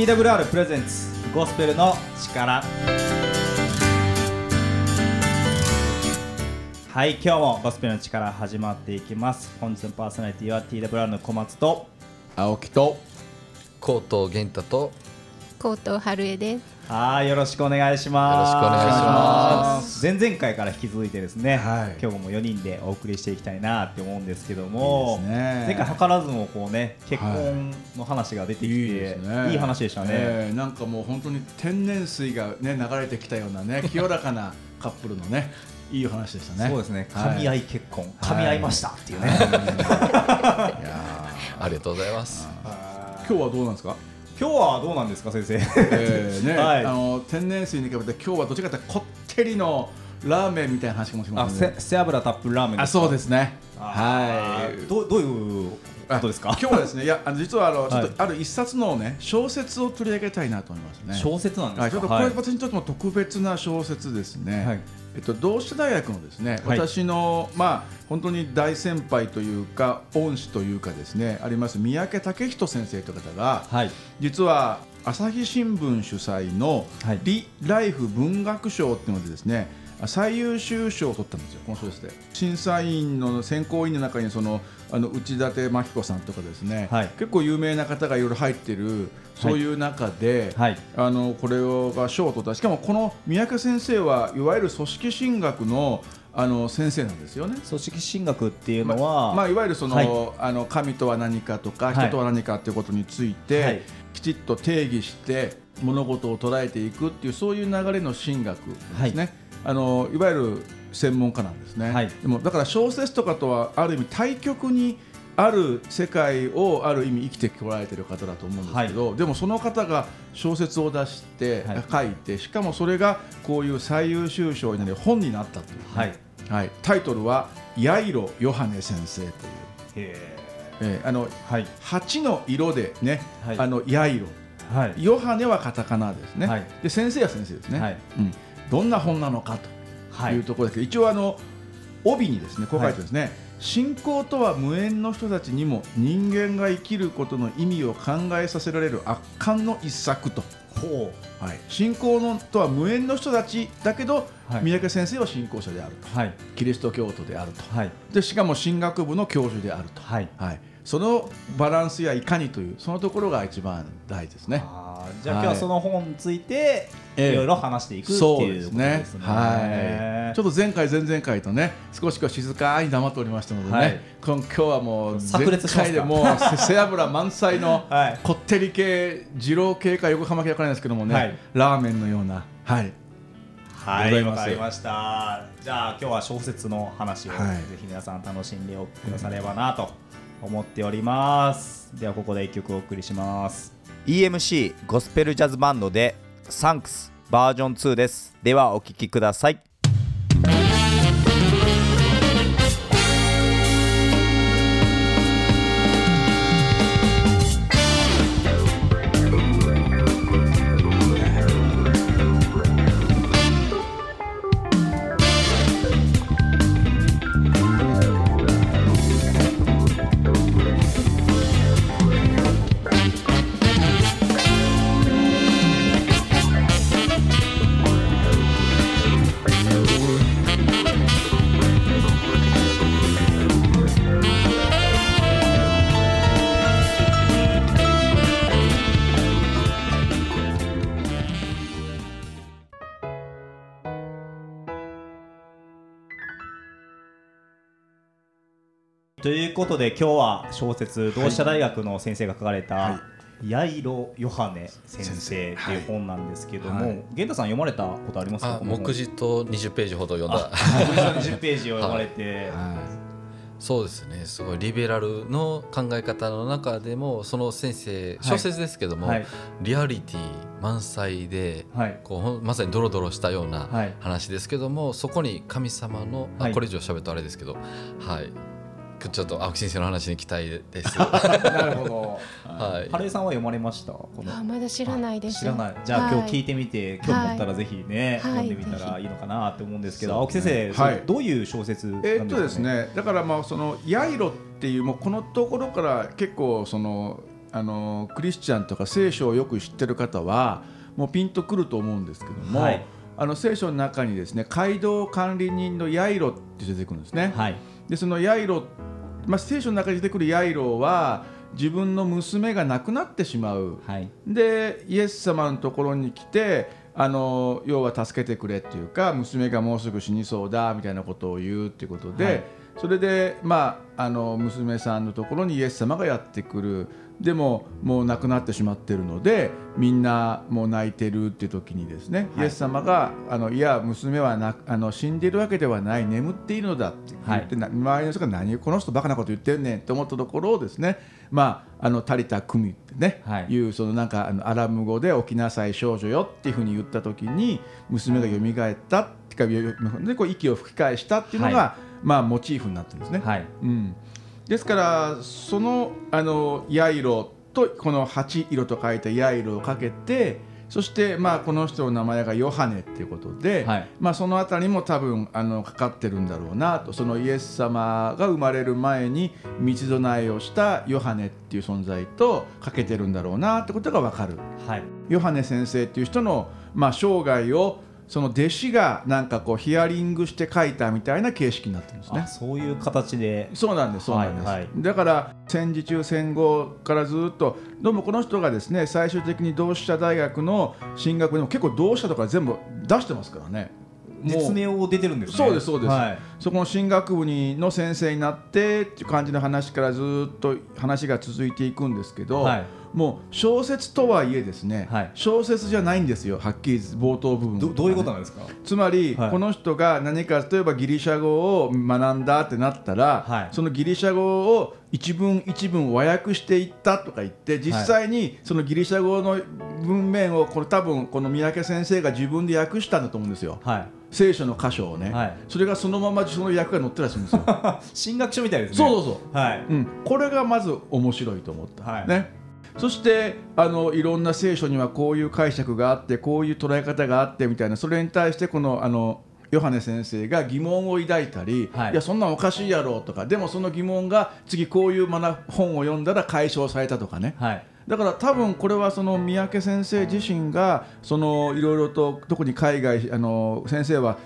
TWR プレゼンツゴスペルの力。はい今日もゴスペルの力始まっていきます。本日のパーソナリティは TWR の小松と。青木と。高藤源太と高藤春江です。はいよろしくお願いします。よろしくお願いします。前々回から引き続いてですね、はい。今日も4人でお送りしていきたいなって思うんですけどもいいですね。前回図らずもこうね結婚の話が出てきて、いいですね。話でしたね、えーなんかもう本当に天然水がね流れてきたようなね 清らかなカップルのねいいお話でしたね。そうですね。はい。噛み合い結婚、噛み合いましたっていうね、い。やありがとうございます。ー。今日はどうなんですか？今日はどうなんですか先生？えーね、はい。あの天然水に比べて今日はどっちかというとこってりのラーメンみたいな話かもしれまあせんねせ背脂たっぷりラーメンあそうですすねかはい。どうどういうことですか？今日はですねいや あの実はあのちょっはいとある一冊のね小説を取り上げたいなと思いますね。小説なんですか、はい、ちょっとこれ、はい。私にとっても特別な小説ですね、はいえっと、同志社大学のですね、はい。私の、まあ、本当に大先輩というか恩師というかですねあります三宅武人先生という方がはい。実は朝日新聞主催のはい。リ・ライフ文学賞っていうのでですね最優秀賞を取ったんですよ、この小説で。審査員の選考委員の中にそのあの内館真紀子さんとかですね、はい。結構有名な方がいろいろ入ってる、そういう中で、はい。あのこれをが賞を取った。しかもこの三宅先生はいわゆる組織進学のあの先生なんですよね。組織進学っていうのは、まあ、いわゆるその、はい。あの神とは何かとかはい。人とは何かということについて、はい。きちっと定義して物事を捉えていくっていうそういう流れの進学ですね、あのいわゆる専門家なんですね、はい。でもだから小説とかとはある意味対極にある世界をある意味生きてこられてる方だと思うんですけど、でもその方が小説を出して、はい。書いてしかもそれがこういう最優秀賞になり本になったという。ね、はい。はい、タイトルは「ヤイロ・ヨハネ先生」という、へえーあのーはい。8の色でね、はい。あのヤイロ。はいヨハネはカタカナですね、はい。で先生は先生ですね、はい。うん、どんな本なのかはというところです。けど、一応あの帯にですねこう書いてますね、信仰とは無縁の人たちにも人間が生きることの意味を考えさせられる圧巻の一作と、ほはい、信仰のとは無縁の人たちだけど、はい。三宅先生は信仰者であると。うはい。キリスト教徒であると。はい。でしかも進学部の教授であると、はい。はい、そのバランスやいかにというそのところが一番大事ですね。じゃあ、はい今日はその本についていえ。えろいろ話していくっていうことでですすね。ね。はい。ちょっと前回前々回とね少しこう静かに黙っておりましたのでね、はい。今今日はもう炸前裂でもう 背脂満載の はい。こってり系二郎系か横浜系かわからないですけどもね、はい。ラーメンのような。はい。はい、ございます。わかりました。じゃあ今日は小説の話を、はい。ぜひ皆さん楽しんでおくださればなと思っております。ではここで一曲お送りします。EMC ゴスペルジャズバンドでサンクスバージョン2です。ではお聴きください。ことで今日は小説同志社大学の先生が書かれた、はヤイロ・ヨハネ先生っていう本なんですけども、はい。源太さん読まれたことありますか？目次と20ページほど読んだ。20ページを読まれて、そうですね。すごいリベラルの考え方の中でもその先生小説ですけども、はい。リアリティ満載で。はい。こうまさにドロドロしたようなはい。話ですけども、そこに神様の、あはい。これ以上喋るとあれですけどはいちょっと青木先生の話に期待です。なるほど。はい。春江さんは読まれました？この。あ、まだ知らないです。知らない。じゃあ、はい。今日聞いてみて興味持ったらぜひね、はい。読んでみたらいいのかなって思うんですけど、はい。青木先生、どういう小説なんですか、ね、えーっとですね、だからまあそのヤイロっていうもうこのところから結構そのあのクリスチャンとか聖書をよく知ってる方はもうピンとくると思うんですけども、はいあの聖書の中にですね街道管理人のヤイロって出てくるんですね。はい。でそのヤイロ、まあ、聖書の中に出てくるヤイロは自分の娘が亡くなってしまう。はい。でイエス様のところに来てあの要は助けてくれっていうか娘がもうすぐ死にそうだみたいなことを言うっていうことで、はい。それで、まあ、あの娘さんのところにイエス様がやってくるでももう亡くなってしまってるのでみんなもう泣いてるっていう時にですね、はい。イエス様があのいや娘はなあの死んでいるわけではない眠っているのだって言って、な周りの人が何この人バカなこと言ってるねんって思ったところをですねまああのタリタクミってね、はい。いうそのなんかあのアラム語で起きなさい少女よっていうふうに言った時に娘が蘇ったってかよでこう息を吹き返したっていうのが、はまあモチーフになってるんですね。はい。うん、ですからそのあのヤイロとこの八色と書いたヤイロをかけてそしてまあこの人の名前がヨハネっていうことで、はい。まあそのあたりも多分あのかかってるんだろうなと。そのイエス様が生まれる前に道備えをしたヨハネっていう存在とかけてるんだろうなってことがわかる。はい。ヨハネ先生っていう人の、まあ、生涯をその弟子がなんかこうヒアリングして書いたみたいな形式になってるんですね。あ。そういう形で。そうなんですそうなんです、はいはい。だから戦時中戦後からずっとどうもこの人がですね最終的に同志社大学の進学でも結構同志社とか全部出してますからね。実名を出てるんですね。そうですそうです。はい。そこの進学部にの先生になってっていう感じの話からずっと話が続いていくんですけど、はいもう小説とはいえですね、はい。小説じゃないんですよはっきり冒頭部分。どどういうことなんですか？つまり、はい。この人が何か例えばギリシャ語を学んだってなったら、はい。そのギリシャ語を一文一文和訳していったとか言って実際にそのギリシャ語の文面をこれ多分この三宅先生が自分で訳したんだと思うんですよ。はい。聖書の箇所をね、はい。それがそのままその訳が載ってたりするんですよ。進学書みたいですね。そうそうそう。はい。うん、これがまず面白いと思った、はい。ね、そしてあのいろんな聖書にはこういう解釈があってこういう捉え方があってみたいな。それに対してこのあのヨハネ先生が疑問を抱いたり、はい。い、やそんなんおかしいやろとかでもその疑問が次こういう学本を読んだら解消されたとかね、はい。だから多分これはその三宅先生自身がそのいろいろと特に海外あの先生は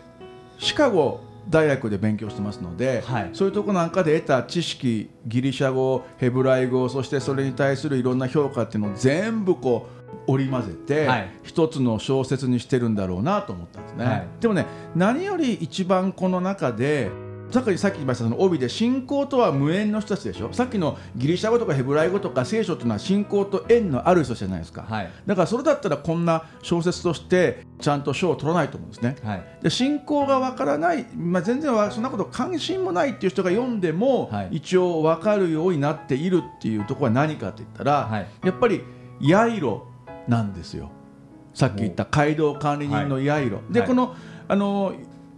シカゴ大学で勉強してますので、はい。そういうとこなんかで得た知識ギリシャ語ヘブライ語そしてそれに対するいろんな評価っていうのを全部こう織り交ぜて、はい。一つの小説にしてるんだろうなと思ったんですね、はい。でもね何より一番この中でさっきさっき言いましたその帯で信仰とは無縁の人たちでしょ？さっきのギリシャ語とかヘブライ語とか聖書っていうのは信仰と縁のある人じゃないですか、はい。だからそれだったらこんな小説としてちゃんと賞を取らないと思うんですね。はい。で信仰がわからない、まあ、全然わそんなこと関心もないっていう人が読んでも、はい。一応分かるようになっているっていうところは何かって言ったら、はい。やっぱりヤイロなんですよ。さっき言った街道管理人のヤイロ、で、はい。このあの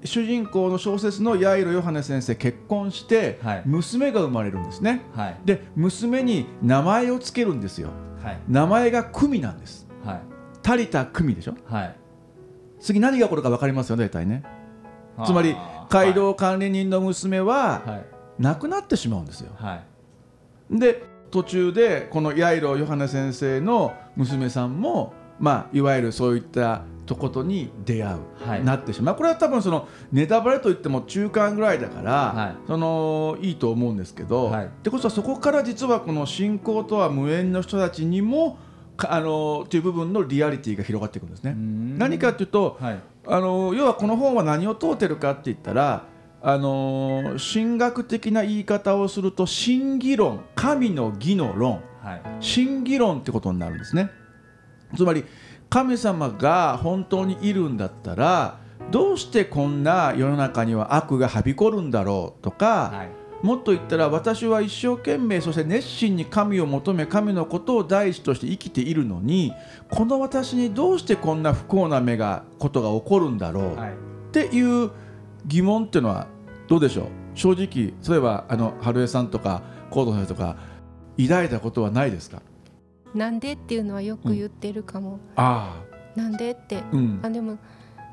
主人公の小説のヤイロ・ヨハネ先生結婚して、はい。娘が生まれるんですね。はい。で娘に名前をつけるんですよ。はい。名前がクミなんです。はい。タリタ・クミでしょ？はい。次何が起こるか分かりますよね大体ね。つまり街道管理人の娘ははい。亡くなってしまうんですよ。はい。で途中でこのヤイロ・ヨハネ先生の娘さんも、まあ、いわゆるそういったとことに出会う、はい。なってしまう。これは多分そのネタバレといっても中間ぐらいだから、はい。そのいいと思うんですけど、はい。ってことはそこから実はこの信仰とは無縁の人たちにもかあのという部分のリアリティが広がっていくんですね。ん。何かというと、はい。あの要はこの本は何を問うてるかって言ったらあの神学的な言い方をすると真偽論神の義の論。はい。真偽論ってことになるんですねつまり神様が本当にいるんだったらどうしてこんな世の中には悪がはびこるんだろうとか、はい。もっと言ったら私は一生懸命そして熱心に神を求め神のことを第一として生きているのにこの私にどうしてこんな不幸な目がことが起こるんだろう、はい。っていう疑問っていうのはどうでしょう？正直例えばあの春江さんとか河野さんとか抱いたことはないですか？なんでっていうのはよく言ってるかも、あなんでって。あでも、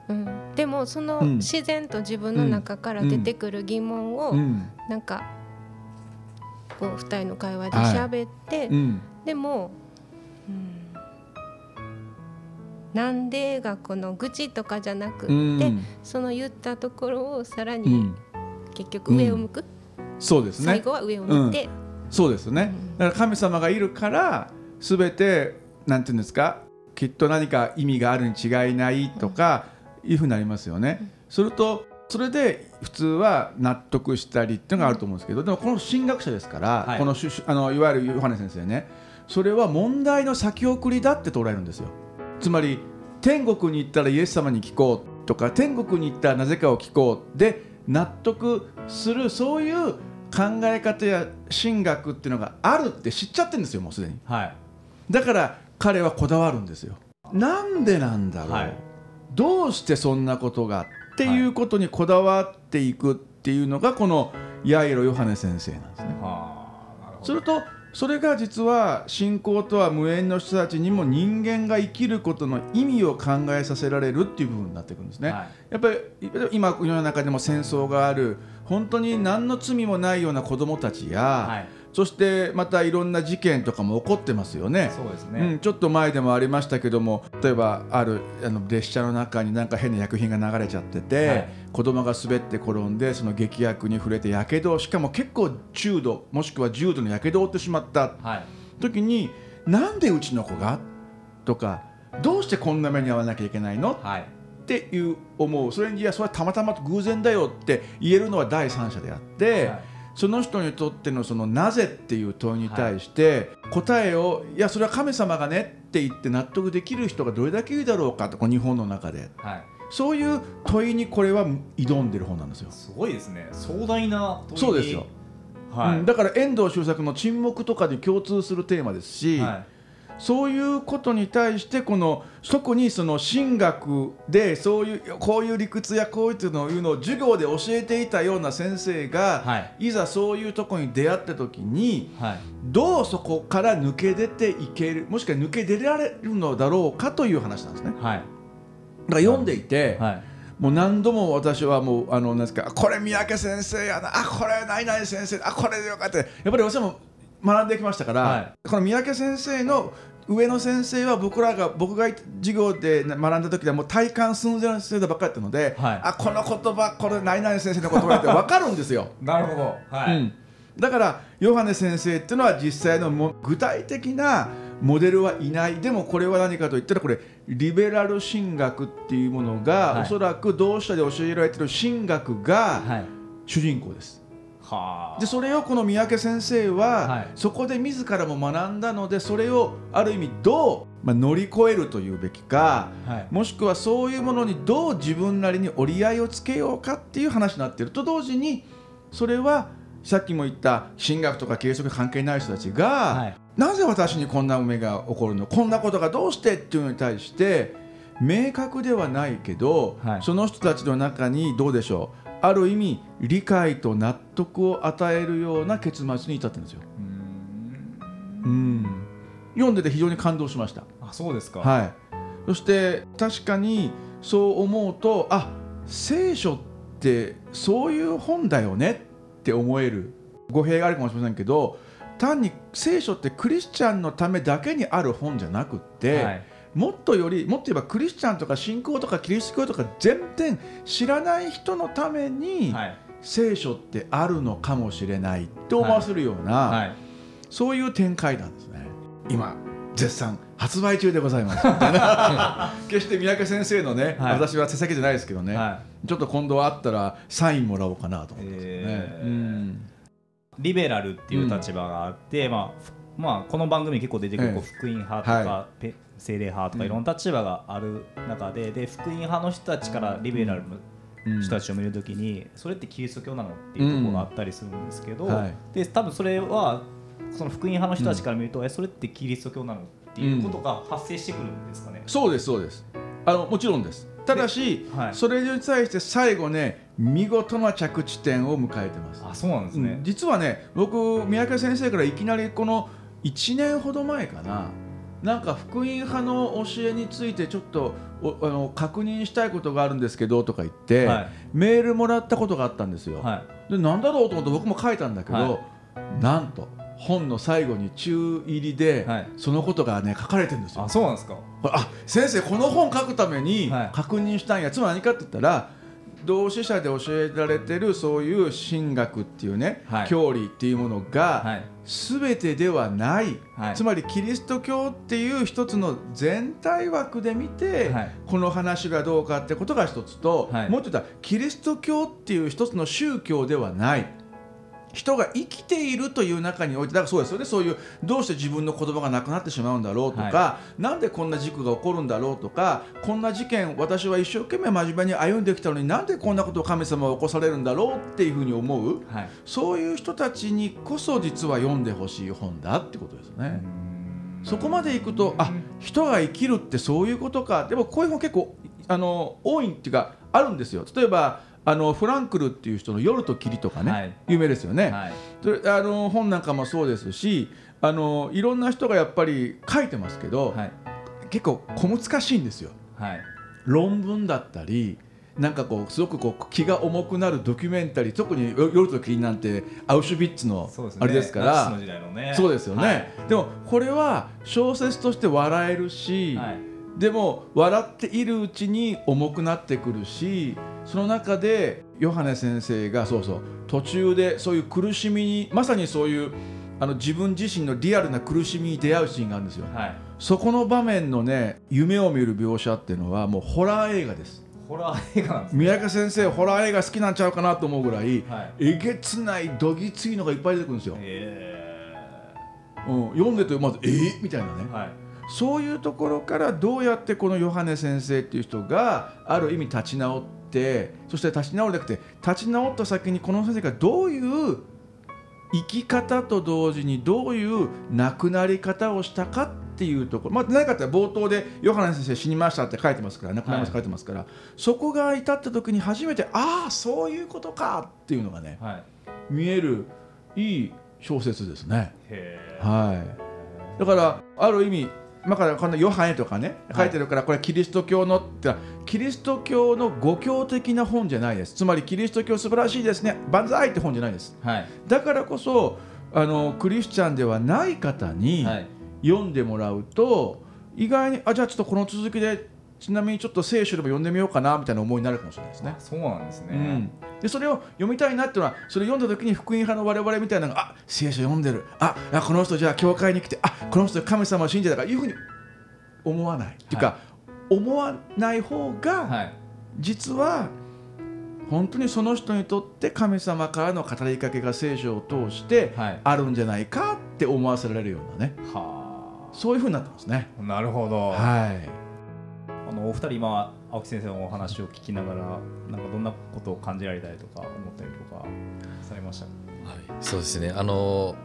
うん、でもそのうん。自然と自分の中から出てくる疑問をうん。なんかこう二人の会話で喋って、うん。でも、うん、なんでがこの愚痴とかじゃなくって、うん。その言ったところをさらにうん。結局上を向く、そうですね。最後は上を向いて、そうですね。うん。だから神様がいるから全てなんていうんですかきっと何か意味があるに違いないとかいうふうになりますよね。するとそれで普通は納得したりっていうのがあると思うんですけどでもこの神学者ですから、はいこのあのいわゆるヨハネ先生ねそれは問題の先送りだって捉えるんですよ。つまり天国に行ったらイエス様に聞こうとか天国に行ったらなぜかを聞こうで納得するそういう考え方や神学っていうのがあるって知っちゃってるんですよもうすでにはいだから彼はこだわるんですよ。なんでなんだろう、はい。どうしてそんなことがっていうことにこだわっていくっていうのがこのヤイロ・ヨハネ先生なんですね。するとそれが実は信仰とは無縁の人たちにも人間が生きることの意味を考えさせられるっていう部分になっていくんですね。はい。やっぱり今世の中でも戦争がある本当に何の罪もないような子どもたちや、はいそしてまたいろんな事件とかも起こってますよね。そうですうん、ねちょっと前でもありましたけども例えばあるあの列車の中になんか変な薬品が流れちゃってて、はい。子供が滑って転んでその劇薬に触れてやけどしかも結構中度もしくは重度のやけどを負ってしまった。はい。時になんでうちの子が？とかどうしてこんな目に遭わなきゃいけないの？はい。っていう思う。それにいやそれはたまたま偶然だよって言えるのは第三者であって、はいその人にとってのそのなぜっていう問いに対して答えをいやそれは神様がねって言って納得できる人がどれだけいるだろうかとこの日本の中で。はい。そういう問いにこれは挑んでる本なんですよ。すごいですね。壮大な問いに。そうですよ、はい、うんだから遠藤周作の沈黙とかに共通するテーマですし、はいそういうことに対してこの特にその神学でそういうこういう理屈やこういうのを授業で教えていたような先生が、はい。いざそういうとこに出会った時にはい。どうそこから抜け出ていけるもしくは抜け出られるのだろうかという話なんですね。だかはいら読んでいて、はい。もう何度も私はもうあのなんですかこれ三宅先生やなあこれ何々先生あこれでよかった。やっぱり私も学んできましたから、はい。この三宅先生の上の先生は僕らが僕が授業で学んだ時ではもう体感寸前の先生ばっかりだったので、はい。あこの言葉これ何々先生の言葉って分かるんですよ。なるほど。はい、うん、だからヨハネ先生っていうのは実際のも具体的なモデルはいない。でもこれは何かといったらこれリベラル神学っていうものが、はい。おそらく同志社で教えられている神学がはい。主人公です。はあ。でそれをこの三宅先生は、はい。そこで自らも学んだのでそれをある意味どう、まあ、乗り越えるというべきか、はい。もしくはそういうものにどう自分なりに折り合いをつけようかっていう話になっている。と同時にそれはさっきも言った神学とか計測関係ない人たちが、はい。なぜ私にこんな運命が起こるの？こんなことがどうして？っていうのに対して明確ではないけど、はい。その人たちの中にどうでしょう？ある意味理解と納得を与えるような結末に至ってるんですよ。うん読んでて非常に感動しました。あそうですかはい、そして確かにそう思うとあ聖書ってそういう本だよねって思える語弊があるかもしれませんけど単に聖書ってクリスチャンのためだけにある本じゃなくって、はいもっとよりもっと言えばクリスチャンとか信仰とかキリスト教とか全然知らない人のためにはい。聖書ってあるのかもしれないと思わせるような、はい。そういう展開なんですね。今絶賛発売中でございます。みたいな決して三宅先生のね、はい。私は手先じゃないですけどね、はちょっと今度会ったらサインもらおうかなと思ってますね。えー。うん。リベラルっていう立場があって、まあふまあ、この番組に結構出てくるこうええ福音派とか、はペ精霊派とかいろんな立場がある中で,、で福音派の人たちからリベラルの人たちを見るときに、それってキリスト教なのっていうところがあったりするんですけど、で多分それはその福音派の人たちから見ると、えそれってキリスト教なのっていうことが発生してくるんですかね？そうですそうです。あのもちろんです。ただし、はい。それに対して最後ね見事な着地点を迎えてます。あそうなんですね。うん。実はね僕三宅先生からいきなりこの1年ほど前かな。なんか福音派の教えについてちょっとおあの確認したいことがあるんですけどとか言って、はい。メールもらったことがあったんですよ。はでなんだろうと思って僕も書いたんだけど、はなんと本の最後に中入りで、はい。そのことがね書かれてるんですよ。あ。そうなんですか。あ先生この本書くためにはい。確認したんや、つまり何かって言ったら同志社で教えられてるそういう神学っていうね、はい。教理っていうものが、はい。全てではない、はい。つまりキリスト教っていう一つの全体枠で見て、はい。この話がどうかってことが一つと、はい。もっと言ったらキリスト教っていう一つの宗教ではない人が生きているという中においてだからそうですよね。そういうどうして自分の言葉がなくなってしまうんだろうとか、はなんでこんな事故が起こるんだろうとかこんな事件私は一生懸命真面目に歩んできたのになんでこんなことを神様は起こされるんだろうっていうふうに思うはい。そういう人たちにこそ実は読んでほしい本だってことですね。そこまでいくとあ人が生きるってそういうことか。でもこういう本結構あの多いっていうかあるんですよ。例えばあのフランクルっていう人の「夜と霧」とかね、はい。有名ですよね、はい。それあの本なんかもそうですしあのいろんな人がやっぱり書いてますけど、はい。結構小難しいんですよ。はい。論文だったりなんかこうすごくこう気が重くなるドキュメンタリー特に「よ夜と霧」なんてアウシュビッツのあれですからナチスの時代のね。そうですよね、はい。でもこれは小説として笑えるし、はい。でも笑っているうちに重くなってくるしその中でヨハネ先生がそうそう途中でそういう苦しみにまさにそういうあの自分自身のリアルな苦しみに出会うシーンがあるんですよ。はいそこの場面のね夢を見る描写っていうのはもうホラー映画です。ホラー映画なんですね三宅先生ホラー映画好きなんちゃうかなと思うぐらい、はいえげつないどぎついのがいっぱい出てくるんですよ。えうん、読んでてまずえ？ー、みたいなね。ーはいそういうところからどうやってこのヨハネ先生っていう人がある意味立ち直ってそして立ち直るだけで立ち直った先にこの先生がどういう生き方と同時にどういう亡くなり方をしたかっていうところ、まあ、何かって冒頭でヨハネ先生死にましたって書いてますから亡くなりましたって書いてますから、そこが至った時に初めてああそういうことかっていうのがねはい。見えるいい小説ですね。はい、だからある意味今からこんなヨハネとかね書いてるからこれはキリスト教のってキリスト教の語教的な本じゃないです。つまりキリスト教素晴らしいですね。万歳って本じゃないです。はい。だからこそあのクリスチャンではない方にはい。読んでもらうと、意外にあじゃあちょっとこの続きでちなみにちょっと聖書でも読んでみようかなみたいな思いになるかもしれないですね。あ。そうなんですね、うん、でそれを読みたいなっていうのはそれ読んだ時に福音派の我々みたいなのがあ聖書読んでる。ああこの人じゃあ教会に来てあこの人神様を信じた。からいうふうに思わない、っていうか思わない方がはい。実は本当にその人にとって神様からの語りかけが聖書を通してはい。あるんじゃないかって思わせられるようなね。はそういうふうになってますね。あなるほど、はい。あのお二人今青木先生のお話を聞きながらなんかどんなことを感じられたりとか思ったりとかされましたか？はい、そうですね。あの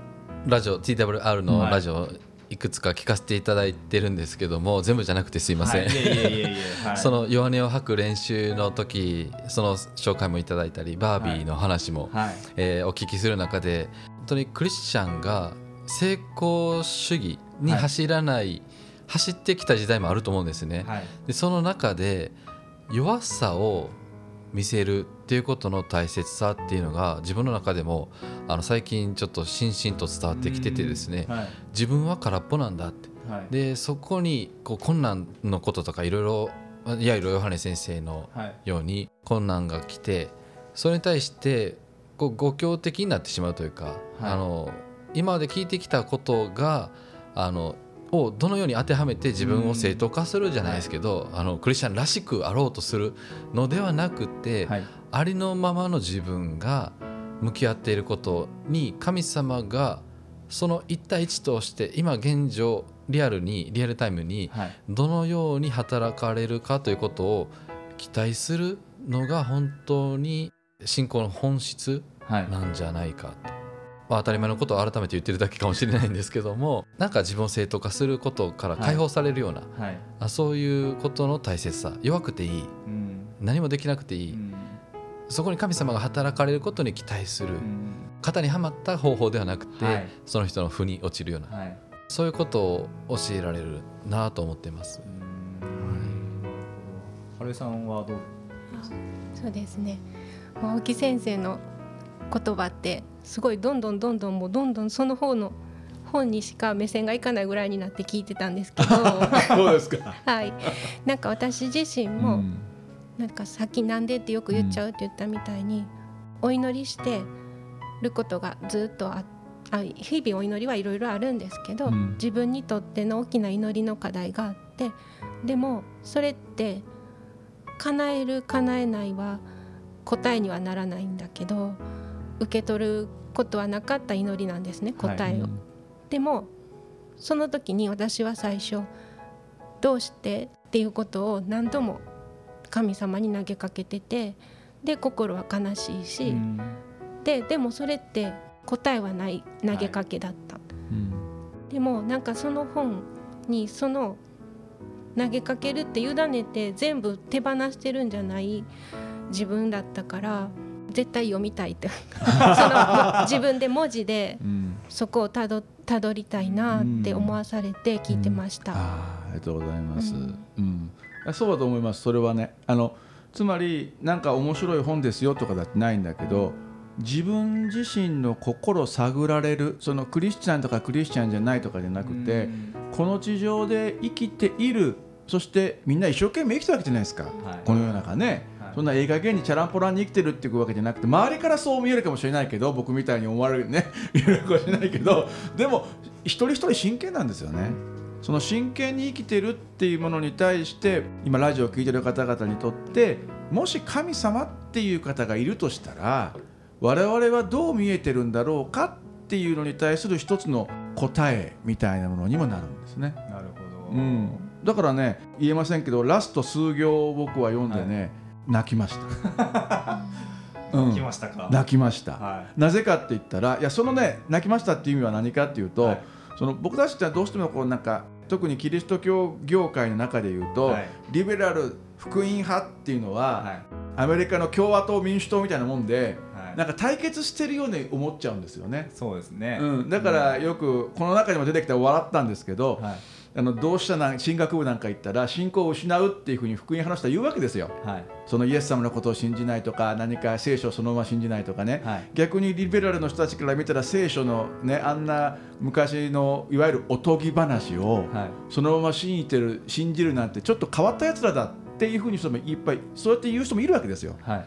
ラジオ TWR のはい。ラジオいくつか聞かせていただいてるんですけども全部じゃなくてすいません、その弱音を吐く練習の時その紹介もいただいたりバービーの話も、はい。えーお聞きする中で本当にクリスチャンが成功主義に走らない、走ってきた時代もあると思うんですね。はい。でその中で弱さを見せるっていうことの大切さっていうのが自分の中でもあの最近ちょっとしんしんと伝わってきててですね。はい。自分は空っぽなんだって。はい。でそこにこう困難のこととかいろいろいわゆるヨハネ先生のはい。ように困難が来てそれに対してこう誤教的になってしまうというか、はい。あの今まで聞いてきたことがあのをどのように当てはめて自分を正当化するじゃないですけど、あのクリスチャンらしくあろうとするのではなくて、はい。ありのままの自分が向き合っていることに神様がその一対一として今現状リアルにリアルタイムにはい。どのように働かれるかということを期待するのが本当に信仰の本質はい。なんじゃないかと。まあ、当たり前のことを改めて言ってるだけかもしれないんですけどもなんか自分を正当化することから解放されるような、はい。あそういうことの大切さ弱くていいうん。何もできなくていい、うん。そこに神様が働かれることに期待する、うん。型にはまった方法ではなくて、はい。その人の負に落ちるようなはい。そういうことを教えられるなと思ってます。春江さんはどう？そうですね。まあ青木先生の言葉ってすごいどんどんどんどんもうどんどんその方の本にしか目線がいかないぐらいになって聞いてたんですけど。そうですか。はい。なんか私自身も、うん。なんかさっきなんでってよく言っちゃうって言ったみたいに、お祈りしてることがずっとああ日々お祈りはいろいろあるんですけど、うん。自分にとっての大きな祈りの課題があってでもそれって叶える叶えないは答えにはならないんだけど受け取ることはなかった祈りなんですね答えを。うん。でもその時に私は最初どうしてっていうことを何度も神様に投げかけててで心は悲しいし、うん。ででもそれって答えはない投げかけだった、うん。でもなんかその本にその投げかけるって委ねて全部手放してるんじゃない自分だったから絶対読みたいって。その自分で文字でうん。そこをたどたどりたいなって思わされて聞いてました。あーありがとうございます、ううん。んそうだと思いますそれはね。あのつまりなんか面白い本ですよとかだってないんだけど自分自身の心探られるそのクリスチャンとかクリスチャンじゃないとかじゃなくて、うん。この地上で生きているそしてみんな一生懸命生きてるわけじゃないですか、はい。この世の中ね、はいそんな映画芸にチャランポランに生きてるっていうわけじゃなくて周りからそう見えるかもしれないけど僕みたいに思われるね 見えるかもしれないけどでも一人一人真剣なんですよね。その真剣に生きてるっていうものに対して今ラジオを聴いてる方々にとってもし神様っていう方がいるとしたら我々はどう見えてるんだろうかっていうのに対する一つの答えみたいなものにもなるんですね。なるほど、うん、だからね言えませんけどラスト数行を僕は読んでね、泣きました、うん。来ましたか？泣きました、はなぜかって言ったらいやそのね泣きましたっていう意味は何かっていうと、はい。その僕たちってはどうしてもこうなんか特にキリスト教業界の中で言うと、はい。リベラル福音派っていうのは、はい。アメリカの共和党民主党みたいなもんで、はい。なんか対決してるように思っちゃうんですよね。そうですね、うん、だからよくこの中にも出てきた笑ったんですけど、はいあの同志社なん進学部なんか行ったら信仰を失うっていうふうに福音派の人は言うわけですよ。はいそのイエス様のことを信じないとか何か聖書をそのまま信じないとかね、はい逆にリベラルの人たちから見たら聖書のねあんな昔のいわゆるおとぎ話をはいそのまま信じてる信じるなんてちょっと変わったやつらだっていうふうに人もいっぱいそうやって言う人もいるわけですよ。はい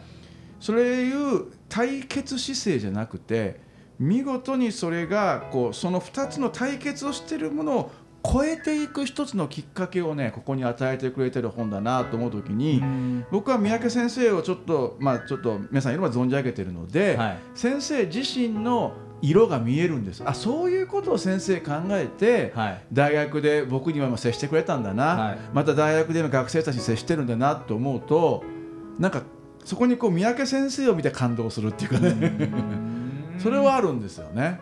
それいう対決姿勢じゃなくて見事にそれがこうその2つの対決をしているものを超えていく一つのきっかけをねここに与えてくれてる本だなと思う時に、うん。僕は三宅先生をちょっとまあちょっと皆さんいろいろ存じ上げてるので、はい。先生自身の色が見えるんです。あそういうことを先生考えて、はい。大学で僕には今接してくれたんだな、はい。また大学での学生たちに接してるんだなと思うとなんかそこにこう三宅先生を見て感動するっていうかね。それはあるんですよね。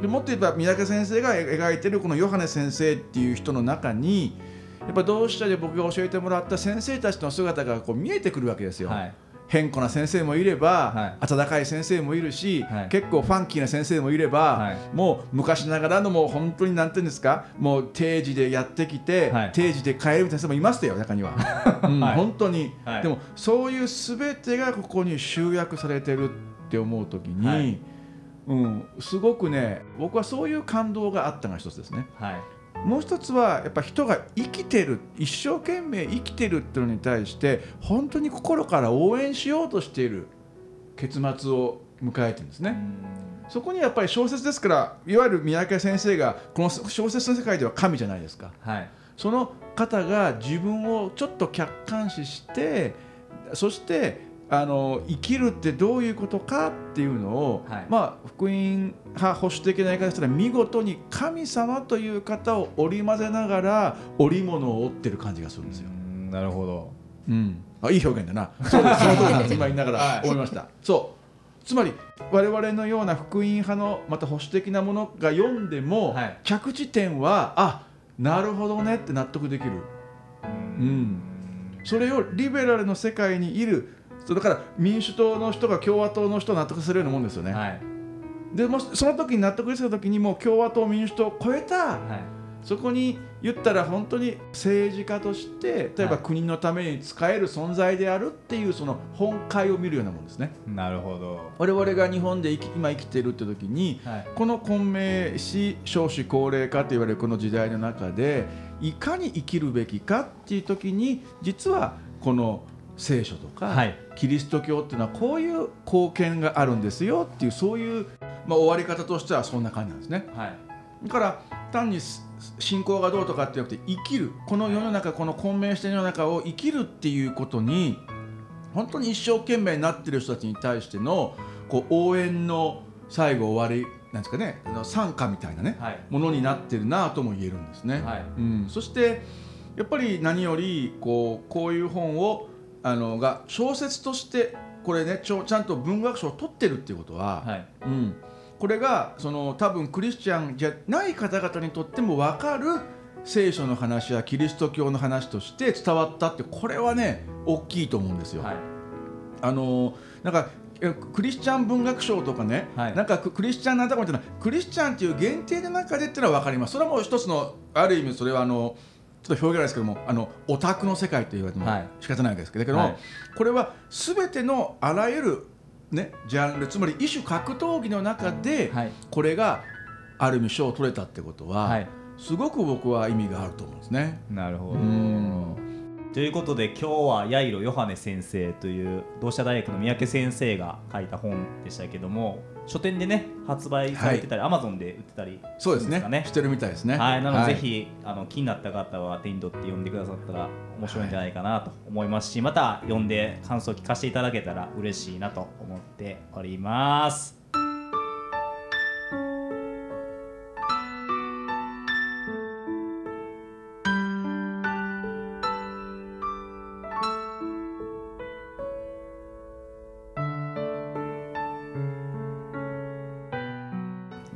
でもっと言えば三宅先生が描いてるこのヨハネ先生っていう人の中にやっぱ同志社で僕が教えてもらった先生たちの姿がこう見えてくるわけですよ。はい。変固な先生もいれば、は温かい先生もいるし、はい。結構ファンキーな先生もいれば、はい。もう昔ながらのもう本当になんていうんですかもう定時でやってきて、はい。定時で帰る先生もいましたよ中には、うんはい。本当に、はい。でもそういう全てがここに集約されてるって思う時に、はいうん、すごくね僕はそういう感動があったのが一つですね。はいもう一つはやっぱ人が生きてる一生懸命生きてるっていうのに対して本当に心から応援しようとしている結末を迎えてるんですね。そこにやっぱり小説ですからいわゆる三宅先生がこの小説の世界では神じゃないですか。はいその方が自分をちょっと客観視してそしてあの生きるってどういうことかっていうのを、はいまあ福音派保守的な言い方したら見事に神様という方を織り交ぜながら織物を織ってる感じがするんですよ。うんなるほどうん、あいい表現だな。そうです。その通りなんです。今言いながら思いました。そう。つまり我々のような福音派のまた保守的なものが読んでも、はい着地点はあなるほどねって納得できる。うんそれをリベラルの世界にいるそうだから民主党の人が共和党の人を納得するようなもんですよね。はい。でもしその時に納得した時にもう共和党民主党を超えた。はい。そこに言ったら本当に政治家として例えばはい。国のために使える存在であるっていうその本会を見るようなもんですね。なるほど。我々が日本で生き今生きてるって時にはい。この混迷し少子高齢化と言われるこの時代の中でいかに生きるべきかっていう時に実はこの聖書とか、はい。キリスト教っていうのはこういう貢献があるんですよっていうそういう、まあ、終わり方としてはそんな感じなんですね。はい。だから単にす信仰がどうとかってなくて生きるこの世の中この混迷して世の中を生きるっていうことに本当に一生懸命になってる人たちに対してのこう応援の最後終わりなんですかね。あの賛歌みたいなね、はい。ものになってるなとも言えるんですね。はい。うん、そしてやっぱり何よりこうこういう本をあのが小説としてこれねちょちゃんと文学賞を取ってるっていうことは、はい。うん、これがその多分クリスチャンじゃない方々にとっても分かる聖書の話やキリスト教の話として伝わったってこれはね大きいと思うんですよ。はい。あのなんかえクリスチャン文学賞とかね、はい。なんかククリスチャンなんだかみたいなクリスチャンっていう限定の中でっていうのは分かります。それはもう一つのある意味それはあのちょっと表現ないですけどもあのオタクの世界と言われてもはい。仕方ないわけですけど、はい。これは全てのあらゆる、ね、ジャンルつまり異種格闘技の中で、はい。これがある意味賞を取れたってことは、はい。すごく僕は意味があると思うんですね。なるほど。うんということで今日はヤイロ・ヨハネ先生という同志社大学の三宅先生が書いた本でしたけども書店でね発売されてたり、アマゾンで売ってたりそうですねしてるみたいですね。はい、なので、はいぜひあの気になった方は手に取って読んでくださったら面白いんじゃないかなと思いますし、また読んで感想を聞かせていただけたら嬉しいなと思っております。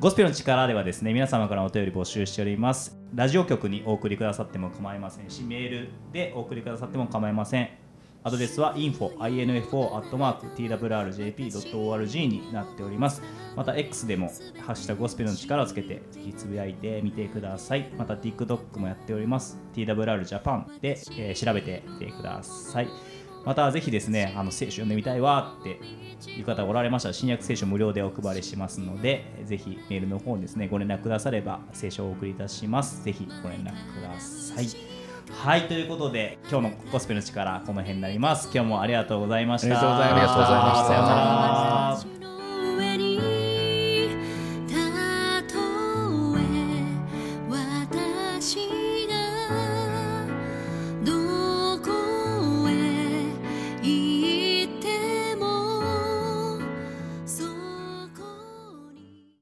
ゴスペルの力ではですね皆様からお便り募集しております。ラジオ局にお送りくださっても構いませんしメールでお送りくださっても構いません。アドレスは info.twrjp.org になっております。また X でもハッシュタグゴスペルの力をつけてぜひつぶやいてみてください。また TikTok もやっております。TWR ジャパンで、えー調べてみてください。またぜひですねあの聖書読んでみたいわっていう方がおられましたら新約聖書無料でお配りしますのでぜひメールの方にですねご連絡くだされば聖書をお送りいたします。ぜひご連絡ください。はいということで今日のゴスペルの力この辺になります。今日もありがとうございました。ありがとうございました。ありがとうございました。さようなら